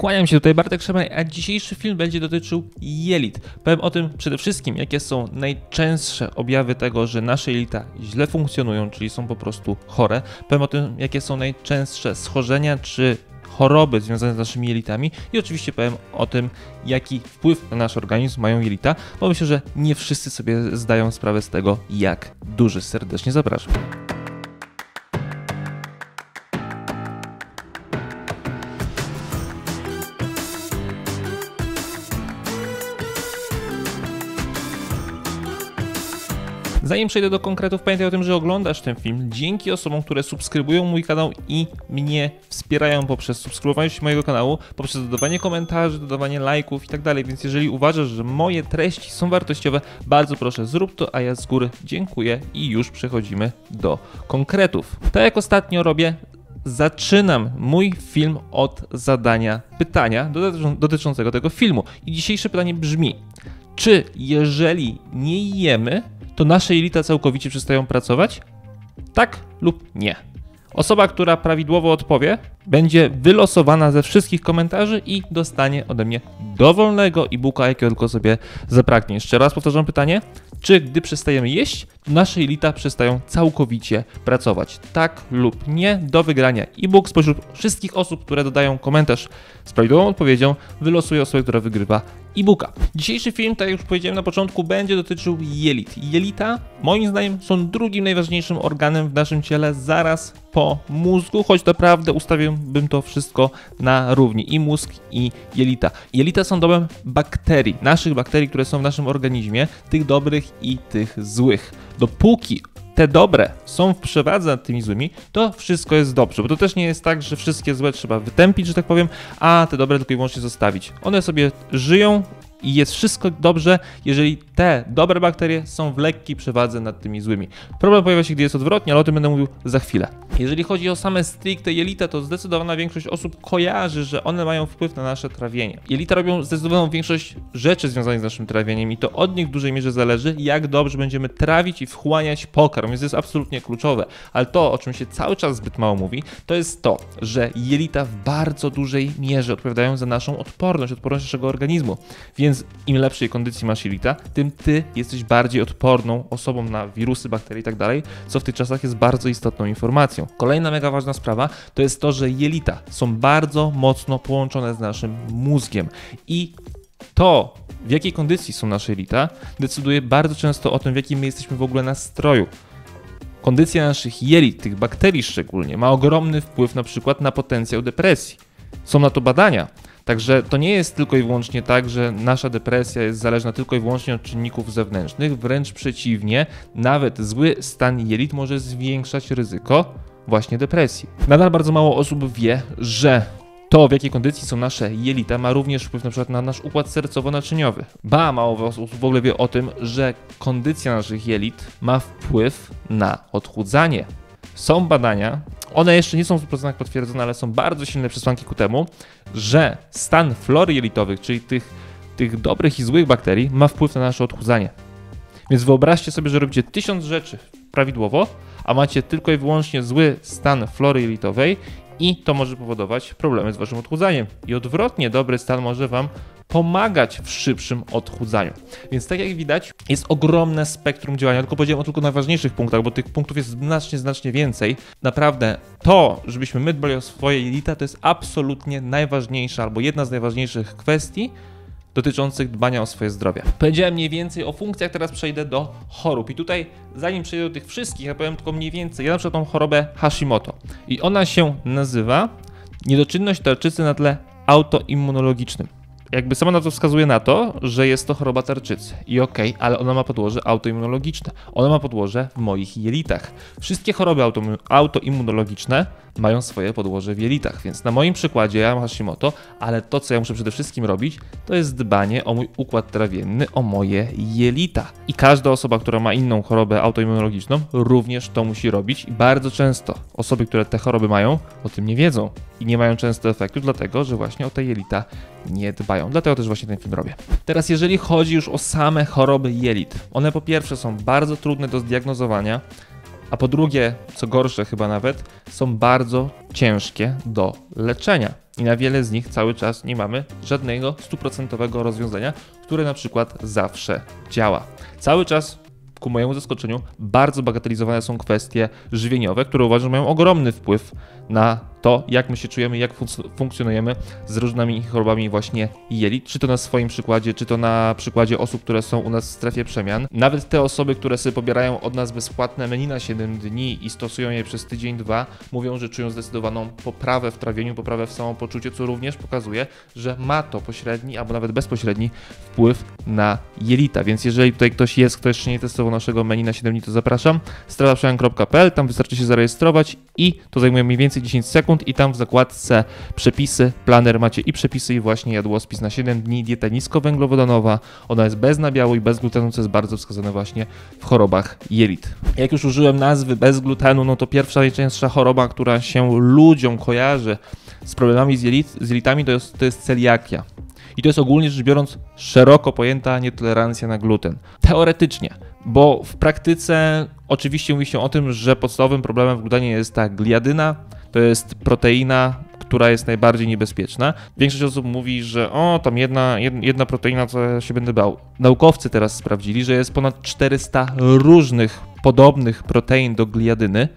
Kłaniam się tutaj Bartek Szemaj, a dzisiejszy film będzie dotyczył jelit. Powiem o tym przede wszystkim, jakie są najczęstsze objawy tego, że nasze jelita źle funkcjonują, czyli są po prostu chore. Powiem o tym, jakie są najczęstsze schorzenia czy choroby związane z naszymi jelitami i oczywiście powiem o tym, jaki wpływ na nasz organizm mają jelita, bo myślę, że nie wszyscy sobie zdają sprawę z tego, jak duży. Serdecznie zapraszam. Zanim przejdę do konkretów, pamiętaj o tym, że oglądasz ten film dzięki osobom, które subskrybują mój kanał i mnie wspierają poprzez subskrybowanie mojego kanału, poprzez dodawanie komentarzy, dodawanie lajków i tak dalej. Więc jeżeli uważasz, że moje treści są wartościowe, bardzo proszę zrób to, a ja z góry dziękuję i już przechodzimy do konkretów. Tak jak ostatnio robię, zaczynam mój film od zadania pytania dotyczącego tego filmu. I dzisiejsze pytanie brzmi: czy jeżeli nie jemy, to nasze jelita całkowicie przestają pracować? Tak lub nie. Osoba, która prawidłowo odpowie, będzie wylosowana ze wszystkich komentarzy i dostanie ode mnie dowolnego e-booka, jakiego tylko sobie zapragnie. Jeszcze raz powtarzam pytanie: czy gdy przestajemy jeść, nasze jelita przestają całkowicie pracować? Tak lub nie? Do wygrania e-book spośród wszystkich osób, które dodają komentarz z prawidłową odpowiedzią, wylosuję osobę, która wygrywa e-booka. Dzisiejszy film, tak jak już powiedziałem na początku, będzie dotyczył jelit. Jelita, moim zdaniem, są drugim najważniejszym organem w naszym ciele zaraz po mózgu, choć naprawdę ustawiłbym to wszystko na równi i mózg, i jelita. Jelita są domem bakterii, naszych bakterii, które są w naszym organizmie, tych dobrych i tych złych. Dopóki te dobre są w przewadze nad tymi złymi, to wszystko jest dobrze, bo to też nie jest tak, że wszystkie złe trzeba wytępić, że tak powiem, a te dobre tylko i wyłącznie zostawić. One sobie żyją, i jest wszystko dobrze, jeżeli te dobre bakterie są w lekkiej przewadze nad tymi złymi. Problem pojawia się, gdy jest odwrotnie, ale o tym będę mówił za chwilę. Jeżeli chodzi o same stricte jelita, to zdecydowana większość osób kojarzy, że one mają wpływ na nasze trawienie. Jelita robią zdecydowaną większość rzeczy związanych z naszym trawieniem i to od nich w dużej mierze zależy, jak dobrze będziemy trawić i wchłaniać pokarm, więc to jest absolutnie kluczowe. Ale to, o czym się cały czas zbyt mało mówi, to jest to, że jelita w bardzo dużej mierze odpowiadają za naszą odporność, odporność naszego organizmu. Więc im lepszej kondycji masz jelita, tym ty jesteś bardziej odporną osobą na wirusy, bakterie i tak dalej, co w tych czasach jest bardzo istotną informacją. Kolejna mega ważna sprawa to jest to, że jelita są bardzo mocno połączone z naszym mózgiem i to, w jakiej kondycji są nasze jelita, decyduje bardzo często o tym, w jakim my jesteśmy w ogóle nastroju. Kondycja naszych jelit, tych bakterii szczególnie, ma ogromny wpływ na przykład na potencjał depresji. Są na to badania. Także to nie jest tylko i wyłącznie tak, że nasza depresja jest zależna tylko i wyłącznie od czynników zewnętrznych, wręcz przeciwnie, nawet zły stan jelit może zwiększać ryzyko właśnie depresji. Nadal bardzo mało osób wie, że to, w jakiej kondycji są nasze jelita, ma również wpływ na przykład na nasz układ sercowo-naczyniowy. Ba, mało osób w ogóle wie o tym, że kondycja naszych jelit ma wpływ na odchudzanie. Są badania, one jeszcze nie są w 100% potwierdzone, ale są bardzo silne przesłanki ku temu, że stan flory jelitowych, czyli tych, tych dobrych i złych bakterii, ma wpływ na nasze odchudzanie. Więc wyobraźcie sobie, że robicie tysiąc rzeczy prawidłowo, a macie tylko i wyłącznie zły stan flory jelitowej i to może powodować problemy z waszym odchudzaniem. I odwrotnie, dobry stan może wam pomagać w szybszym odchudzaniu. Więc tak jak widać, jest ogromne spektrum działania. Tylko powiedziałem o tylko najważniejszych punktach, bo tych punktów jest znacznie, znacznie więcej. Naprawdę to, żebyśmy my dbali o swoje jelita, to jest absolutnie najważniejsza albo jedna z najważniejszych kwestii, dotyczących dbania o swoje zdrowie. Powiedziałem mniej więcej o funkcjach, teraz przejdę do chorób. I tutaj, zanim przejdę do tych wszystkich, ja powiem tylko mniej więcej. Ja na przykład mam chorobę Hashimoto i ona się nazywa niedoczynność tarczycy na tle autoimmunologicznym jakby sama na to wskazuje na to, że jest to choroba tarczycy. I okej, okay, ale ona ma podłoże autoimmunologiczne. Ona ma podłoże w moich jelitach. Wszystkie choroby auto, autoimmunologiczne mają swoje podłoże w jelitach, więc na moim przykładzie ja mam Hashimoto, ale to, co ja muszę przede wszystkim robić, to jest dbanie o mój układ trawienny, o moje jelita. I każda osoba, która ma inną chorobę autoimmunologiczną, również to musi robić. I bardzo często osoby, które te choroby mają, o tym nie wiedzą i nie mają często efektu, dlatego że właśnie o te jelita nie dbają. Dlatego też właśnie ten film robię. Teraz, jeżeli chodzi już o same choroby jelit, one po pierwsze są bardzo trudne do zdiagnozowania a po drugie, co gorsze chyba nawet, są bardzo ciężkie do leczenia. I na wiele z nich cały czas nie mamy żadnego stuprocentowego rozwiązania, które na przykład zawsze działa. Cały czas ku mojemu zaskoczeniu, bardzo bagatelizowane są kwestie żywieniowe, które uważam, mają ogromny wpływ na to, jak my się czujemy, jak funkcjonujemy z różnymi chorobami właśnie jelit, czy to na swoim przykładzie, czy to na przykładzie osób, które są u nas w strefie przemian. Nawet te osoby, które sobie pobierają od nas bezpłatne menu na 7 dni i stosują je przez tydzień, dwa, mówią, że czują zdecydowaną poprawę w trawieniu, poprawę w samopoczuciu, co również pokazuje, że ma to pośredni albo nawet bezpośredni wpływ na jelita. Więc jeżeli tutaj ktoś jest, kto jeszcze nie testował naszego menu na 7 dni, to zapraszam. strawaprzemian.pl, tam wystarczy się zarejestrować i to zajmuje mniej więcej 10 sekund sekund i tam w zakładce przepisy, planer macie i przepisy i właśnie jadłospis na 7 dni, dieta niskowęglowodanowa, ona jest bez nabiału i bez glutenu, co jest bardzo wskazane właśnie w chorobach jelit. Jak już użyłem nazwy bez glutenu, no to pierwsza najczęstsza choroba, która się ludziom kojarzy z problemami z, jelit, z jelitami, to jest, to jest celiakia. I to jest ogólnie rzecz biorąc szeroko pojęta nietolerancja na gluten. Teoretycznie, bo w praktyce oczywiście mówi się o tym, że podstawowym problemem w glutenie jest ta gliadyna, to jest proteina, która jest najbardziej niebezpieczna. Większość osób mówi, że o, tam jedna, jedna proteina, co ja się będę bał. Naukowcy teraz sprawdzili, że jest ponad 400 różnych podobnych protein do gliadyny,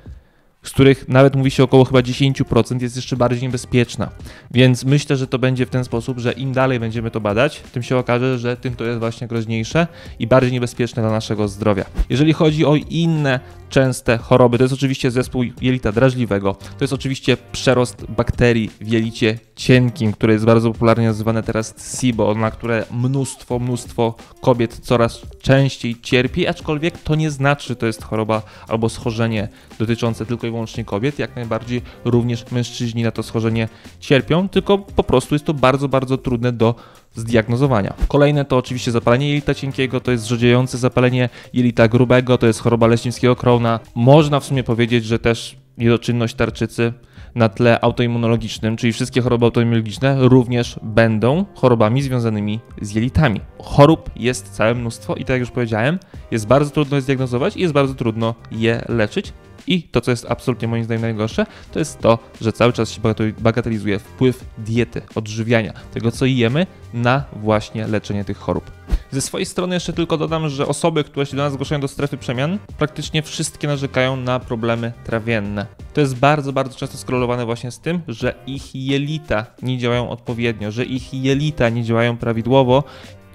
z których nawet mówi się około chyba 10% jest jeszcze bardziej niebezpieczna. Więc myślę, że to będzie w ten sposób, że im dalej będziemy to badać, tym się okaże, że tym to jest właśnie groźniejsze i bardziej niebezpieczne dla naszego zdrowia. Jeżeli chodzi o inne częste choroby. To jest oczywiście zespół jelita drażliwego. To jest oczywiście przerost bakterii w jelicie cienkim, które jest bardzo popularnie nazywane teraz SIBO, na które mnóstwo, mnóstwo kobiet coraz częściej cierpi, aczkolwiek to nie znaczy, to jest choroba albo schorzenie dotyczące tylko i wyłącznie kobiet. Jak najbardziej również mężczyźni na to schorzenie cierpią, tylko po prostu jest to bardzo, bardzo trudne do zdiagnozowania. Kolejne to oczywiście zapalenie jelita cienkiego, to jest rzodziejące zapalenie jelita grubego, to jest choroba leśnickiego krona. Można w sumie powiedzieć, że też niedoczynność tarczycy na tle autoimmunologicznym, czyli wszystkie choroby autoimmunologiczne również będą chorobami związanymi z jelitami. Chorób jest całe mnóstwo i tak jak już powiedziałem, jest bardzo trudno je zdiagnozować i jest bardzo trudno je leczyć. I to, co jest absolutnie moim zdaniem najgorsze, to jest to, że cały czas się bagatelizuje wpływ diety, odżywiania, tego co jemy na właśnie leczenie tych chorób. Ze swojej strony jeszcze tylko dodam, że osoby, które się do nas zgłaszają do strefy przemian, praktycznie wszystkie narzekają na problemy trawienne. To jest bardzo, bardzo często skorelowane właśnie z tym, że ich jelita nie działają odpowiednio, że ich jelita nie działają prawidłowo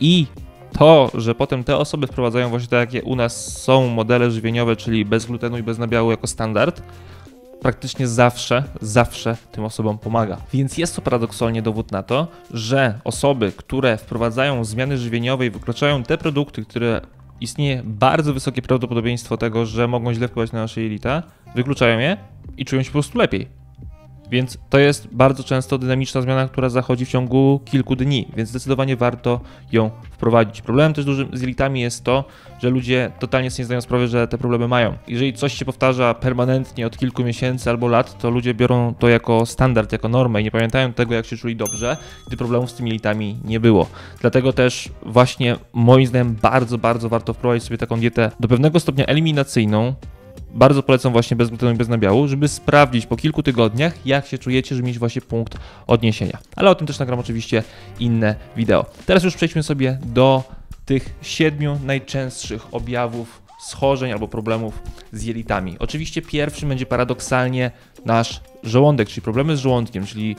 i to, że potem te osoby wprowadzają właśnie tak, jakie u nas są modele żywieniowe, czyli bez glutenu i bez nabiału jako standard, praktycznie zawsze, zawsze tym osobom pomaga. Więc jest to paradoksalnie dowód na to, że osoby, które wprowadzają zmiany żywieniowe i wykluczają te produkty, które istnieje bardzo wysokie prawdopodobieństwo tego, że mogą źle wpływać na nasze jelita, wykluczają je i czują się po prostu lepiej. Więc to jest bardzo często dynamiczna zmiana, która zachodzi w ciągu kilku dni, więc zdecydowanie warto ją wprowadzić. Problemem też dużym z jelitami jest to, że ludzie totalnie sobie nie zdają sprawy, że te problemy mają. Jeżeli coś się powtarza permanentnie od kilku miesięcy albo lat, to ludzie biorą to jako standard, jako normę i nie pamiętają tego, jak się czuli dobrze, gdy problemów z tymi jelitami nie było. Dlatego też właśnie moim zdaniem bardzo, bardzo warto wprowadzić sobie taką dietę do pewnego stopnia eliminacyjną, bardzo polecam właśnie bez glutenu i bez nabiału, żeby sprawdzić po kilku tygodniach, jak się czujecie, żeby mieć właśnie punkt odniesienia. Ale o tym też nagram oczywiście inne wideo. Teraz już przejdźmy sobie do tych siedmiu najczęstszych objawów schorzeń albo problemów z jelitami. Oczywiście pierwszym będzie paradoksalnie nasz żołądek, czyli problemy z żołądkiem, czyli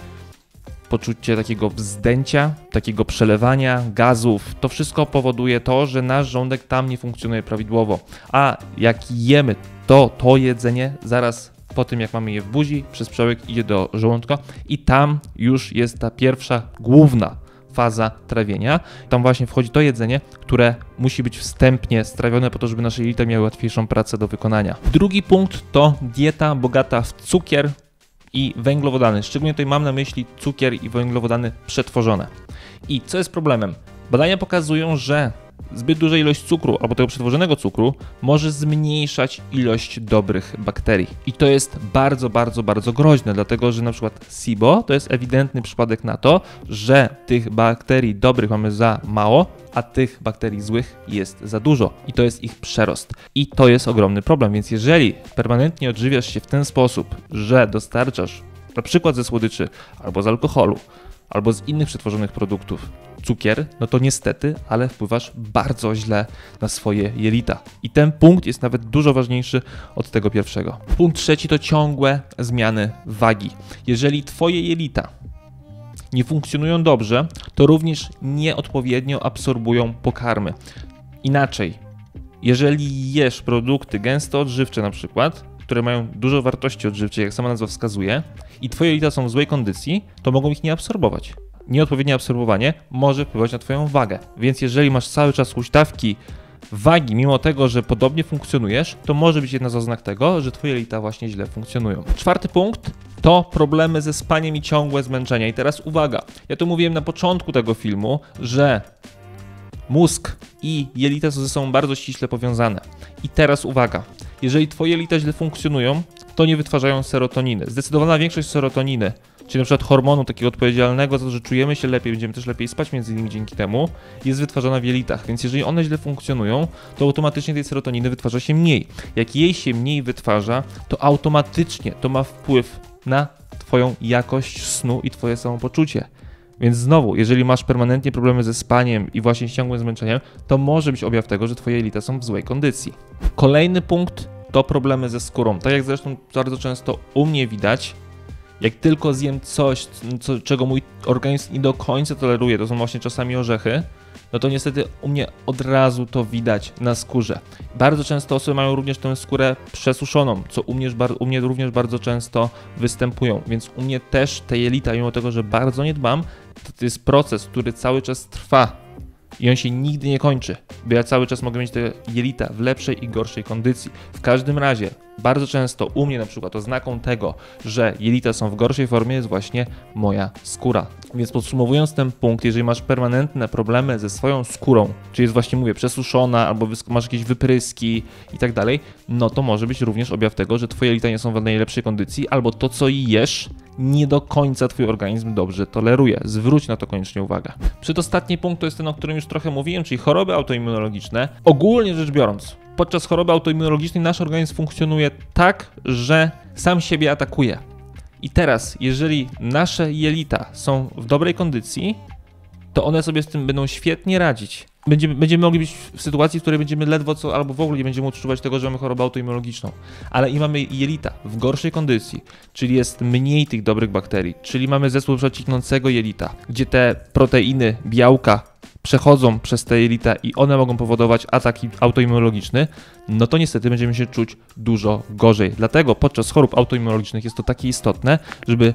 poczucie takiego wzdęcia, takiego przelewania, gazów. To wszystko powoduje to, że nasz żołądek tam nie funkcjonuje prawidłowo. A jak jemy to, to jedzenie zaraz po tym, jak mamy je w buzi, przez przełyk idzie do żołądka i tam już jest ta pierwsza, główna faza trawienia. Tam właśnie wchodzi to jedzenie, które musi być wstępnie strawione po to, żeby nasze jelita miały łatwiejszą pracę do wykonania. Drugi punkt to dieta bogata w cukier, i węglowodany. Szczególnie tutaj mam na myśli cukier i węglowodany przetworzone. I co jest problemem? Badania pokazują, że zbyt duża ilość cukru albo tego przetworzonego cukru może zmniejszać ilość dobrych bakterii. I to jest bardzo, bardzo, bardzo groźne, dlatego że na przykład SIBO to jest ewidentny przypadek na to, że tych bakterii dobrych mamy za mało, a tych bakterii złych jest za dużo i to jest ich przerost. I to jest ogromny problem, więc jeżeli permanentnie odżywiasz się w ten sposób, że dostarczasz na przykład ze słodyczy, albo z alkoholu, albo z innych przetworzonych produktów, cukier, no to niestety, ale wpływasz bardzo źle na swoje jelita. I ten punkt jest nawet dużo ważniejszy od tego pierwszego. Punkt trzeci to ciągłe zmiany wagi. Jeżeli twoje jelita nie funkcjonują dobrze, to również nieodpowiednio absorbują pokarmy. Inaczej, jeżeli jesz produkty gęsto odżywcze na przykład, które mają dużo wartości odżywczej, jak sama nazwa wskazuje, i twoje jelita są w złej kondycji, to mogą ich nie absorbować. Nieodpowiednie absorbowanie może wpływać na twoją wagę. Więc jeżeli masz cały czas huśtawki wagi, mimo tego, że podobnie funkcjonujesz, to może być jedna z oznak tego, że twoje jelita właśnie źle funkcjonują. Czwarty punkt to problemy ze spaniem i ciągłe zmęczenia. I teraz uwaga, ja to mówiłem na początku tego filmu, że mózg i jelita są ze sobą bardzo ściśle powiązane. I teraz uwaga, jeżeli twoje jelita źle funkcjonują, to nie wytwarzają serotoniny. Zdecydowana większość serotoniny, czyli na przykład hormonu takiego odpowiedzialnego za to, że czujemy się lepiej, będziemy też lepiej spać między innymi dzięki temu, jest wytwarzana w jelitach. Więc jeżeli one źle funkcjonują, to automatycznie tej serotoniny wytwarza się mniej. Jak jej się mniej wytwarza, to automatycznie to ma wpływ na twoją jakość snu i twoje samopoczucie. Więc znowu, jeżeli masz permanentnie problemy ze spaniem i właśnie ciągłym zmęczeniem, to może być objaw tego, że twoje jelita są w złej kondycji. Kolejny punkt to problemy ze skórą. Tak jak zresztą bardzo często u mnie widać, jak tylko zjem coś, co, czego mój organizm nie do końca toleruje, to są właśnie czasami orzechy, no to niestety u mnie od razu to widać na skórze. Bardzo często osoby mają również tę skórę przesuszoną, co u mnie, u mnie również bardzo często występują, więc u mnie też te jelita, mimo tego, że bardzo nie dbam, to, jest proces, który cały czas trwa i on się nigdy nie kończy, bo ja cały czas mogę mieć te jelita w lepszej i gorszej kondycji. W każdym razie, bardzo często u mnie na przykład oznaką tego, że jelita są w gorszej formie jest właśnie moja skóra. Więc podsumowując ten punkt, jeżeli masz permanentne problemy ze swoją skórą, czyli jest właśnie mówię przesuszona albo masz jakieś wypryski i tak dalej, no to może być również objaw tego, że twoje jelita nie są w najlepszej kondycji albo to co jesz nie do końca twój organizm dobrze toleruje. Zwróć na to koniecznie uwagę. Przedostatni punkt to jest ten, o którym już trochę mówiłem, czyli choroby autoimmunologiczne. Ogólnie rzecz biorąc, podczas choroby autoimmunologicznej nasz organizm funkcjonuje tak, że sam siebie atakuje. I teraz, jeżeli nasze jelita są w dobrej kondycji, to one sobie z tym będą świetnie radzić będziemy, będziemy mogli być w sytuacji, w której będziemy ledwo co, albo w ogóle nie będziemy odczuwać tego, że mamy chorobę autoimmunologiczną, ale i mamy jelita w gorszej kondycji, czyli jest mniej tych dobrych bakterii, czyli mamy zespół przecieknącego jelita, gdzie te proteiny, białka przechodzą przez te jelita i one mogą powodować ataki autoimmunologiczny, no to niestety będziemy się czuć dużo gorzej. Dlatego podczas chorób autoimmunologicznych jest to takie istotne, żeby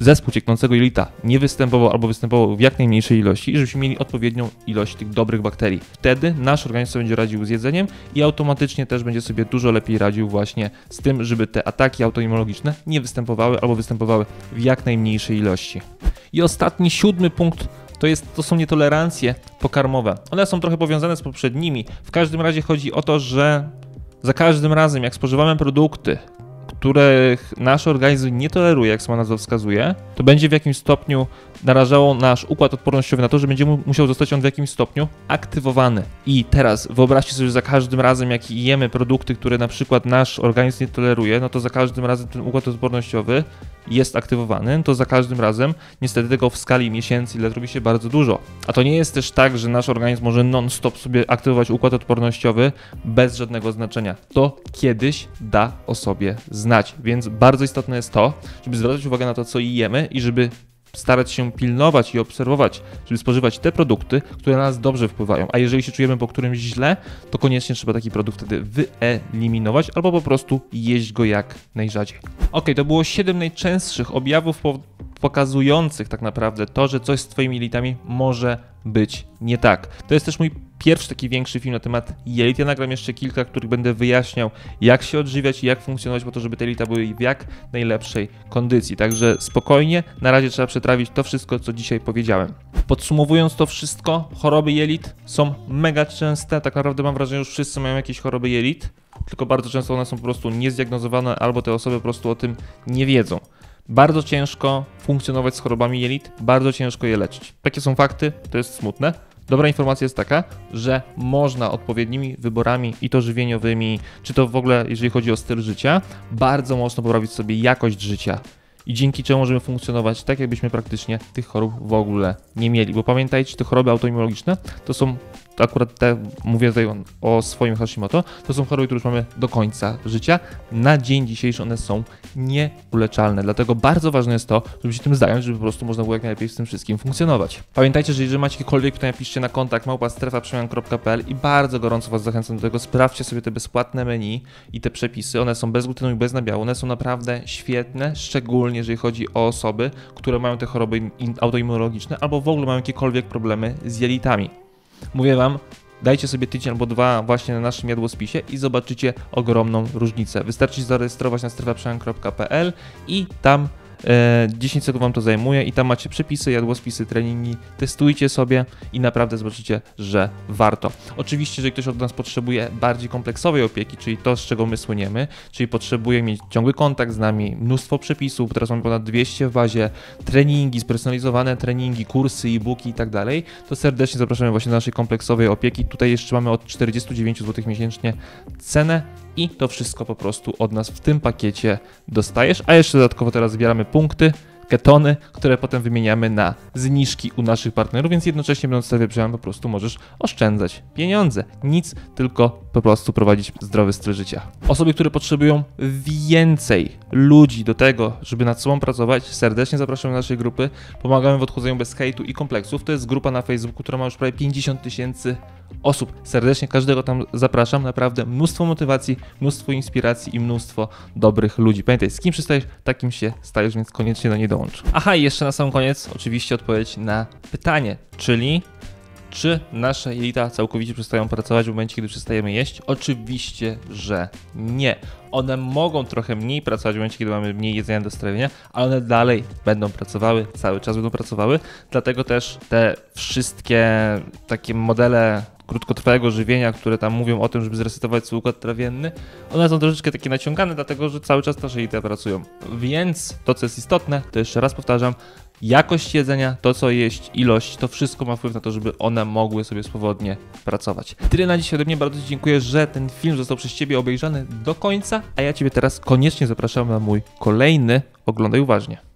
zespół cieknącego jelita nie występował albo występował w jak najmniejszej ilości i żebyśmy mieli odpowiednią ilość tych dobrych bakterii. Wtedy nasz organizm będzie radził z jedzeniem i automatycznie też będzie sobie dużo lepiej radził właśnie z tym, żeby te ataki autoimmunologiczne nie występowały albo występowały w jak najmniejszej ilości. I ostatni, siódmy punkt to, jest, to są nietolerancje pokarmowe. One są trochę powiązane z poprzednimi. W każdym razie chodzi o to, że za każdym razem, jak spożywamy produkty, których nasz organizm nie toleruje, jak sama nazwa wskazuje, to będzie w jakimś stopniu narażało nasz układ odpornościowy na to, że będzie musiał zostać on w jakimś stopniu aktywowany. I teraz wyobraźcie sobie, że za każdym razem, jak jemy produkty, które na przykład nasz organizm nie toleruje, no to za każdym razem ten układ odpornościowy jest aktywowany, to za każdym razem niestety tego w skali miesięcy ile robi się bardzo dużo. A to nie jest też tak, że nasz organizm może non-stop sobie aktywować układ odpornościowy bez żadnego znaczenia. To kiedyś da o sobie znać, więc bardzo istotne jest to, żeby zwracać uwagę na to, co jemy i żeby starać się pilnować i obserwować, żeby spożywać te produkty, które na nas dobrze wpływają. A jeżeli się czujemy po którymś źle, to koniecznie trzeba taki produkt wtedy wyeliminować albo po prostu jeść go jak najrzadziej. Ok, to było 7 najczęstszych objawów pokazujących tak naprawdę to, że coś z Twoimi jelitami może być nie tak. To jest też mój pierwszy taki większy film na temat jelit. Ja nagram jeszcze kilka, których będę wyjaśniał, jak się odżywiać i jak funkcjonować po to, żeby te jelita były w jak najlepszej kondycji. Także spokojnie, na razie trzeba przetrawić to wszystko, co dzisiaj powiedziałem. Podsumowując to wszystko, choroby jelit są mega częste. Tak naprawdę mam wrażenie, że już wszyscy mają jakieś choroby jelit, tylko bardzo często one są po prostu niezdiagnozowane albo te osoby po prostu o tym nie wiedzą. Bardzo ciężko funkcjonować z chorobami jelit, bardzo ciężko je leczyć. Takie są fakty, to jest smutne. Dobra informacja jest taka, że można odpowiednimi wyborami i to żywieniowymi, czy to w ogóle jeżeli chodzi o styl życia, bardzo mocno poprawić sobie jakość życia. i dzięki czemu możemy funkcjonować tak, jakbyśmy praktycznie tych chorób w ogóle nie mieli. Bo pamiętajcie, te choroby autoimmunologiczne to są akurat te, mówię tutaj o, swoim Hashimoto, to są choroby, które już mamy do końca życia. Na dzień dzisiejszy one są nieuleczalne, dlatego bardzo ważne jest to, żeby się tym zająć, żeby po prostu można było jak najlepiej z tym wszystkim funkcjonować. Pamiętajcie, że jeżeli macie jakiekolwiek pytania, piszcie na kontakt małpa-strefa-przemian.pl i bardzo gorąco Was zachęcam do tego, sprawdźcie sobie te bezpłatne menu i te przepisy, one są bez glutenu i bez nabiału, one są naprawdę świetne, szczególnie jeżeli chodzi o osoby, które mają te choroby autoimmunologiczne albo w ogóle mają jakiekolwiek problemy z jelitami. Mówię Wam, dajcie sobie tydzień albo dwa właśnie na naszym jadłospisie i zobaczycie ogromną różnicę. Wystarczy zarejestrować na strefaprzemian.pl i tam 10 e, sekund Wam to zajmuje i tam macie przepisy, jadłospisy, treningi, testujcie sobie i naprawdę zobaczycie, że warto. Oczywiście, jeżeli ktoś od nas potrzebuje bardziej kompleksowej opieki, czyli to, z czego my słyniemy, czyli potrzebuje mieć ciągły kontakt z nami, mnóstwo przepisów, teraz mamy ponad 200 w bazie, treningi, spersonalizowane treningi, kursy, e-booki i tak dalej, to serdecznie zapraszamy właśnie do naszej kompleksowej opieki. Tutaj jeszcze mamy od 49 zł miesięcznie cenę i to wszystko po prostu od nas w tym pakiecie dostajesz, a jeszcze dodatkowo teraz zbieramy punkty, ketony, które potem wymieniamy na zniżki u naszych partnerów, więc jednocześnie będąc sobie po prostu możesz oszczędzać pieniądze. Nic, tylko po prostu prowadzić zdrowy styl życia. Osoby, które potrzebują więcej ludzi do tego, żeby nad sobą pracować, serdecznie zapraszam do naszej grupy. Pomagamy w odchudzeniu bez hejtu i kompleksów. To jest grupa na Facebooku, która ma już prawie 50 tysięcy osób. Serdecznie każdego tam zapraszam. Naprawdę mnóstwo motywacji, mnóstwo inspiracji i mnóstwo dobrych ludzi. Pamiętaj, z kim przystajesz, takim się stajesz, więc koniecznie do niej Aha, i jeszcze na sam koniec oczywiście odpowiedź na pytanie, czyli czy nasze jelita całkowicie przestają pracować w momencie, kiedy przestajemy jeść? Oczywiście, że nie. One mogą trochę mniej pracować w momencie, kiedy mamy mniej jedzenia do strawienia, ale one dalej będą pracowały, cały czas będą pracowały. Dlatego też te wszystkie takie modele krótkotrwałego żywienia, które tam mówią o tym, żeby zresetować swój układ trawienny, one są troszeczkę takie naciągane, dlatego że cały czas nasze jelita pracują. Więc to, co jest istotne, to jeszcze raz powtarzam, jakość jedzenia, to co jeść, ilość, to wszystko ma wpływ na to, żeby one mogły sobie swobodnie pracować. Tyle na dzisiaj ode mnie, bardzo Ci dziękuję, że ten film został przez Ciebie obejrzany do końca, a ja Ciebie teraz koniecznie zapraszam na mój kolejny Oglądaj Uważnie.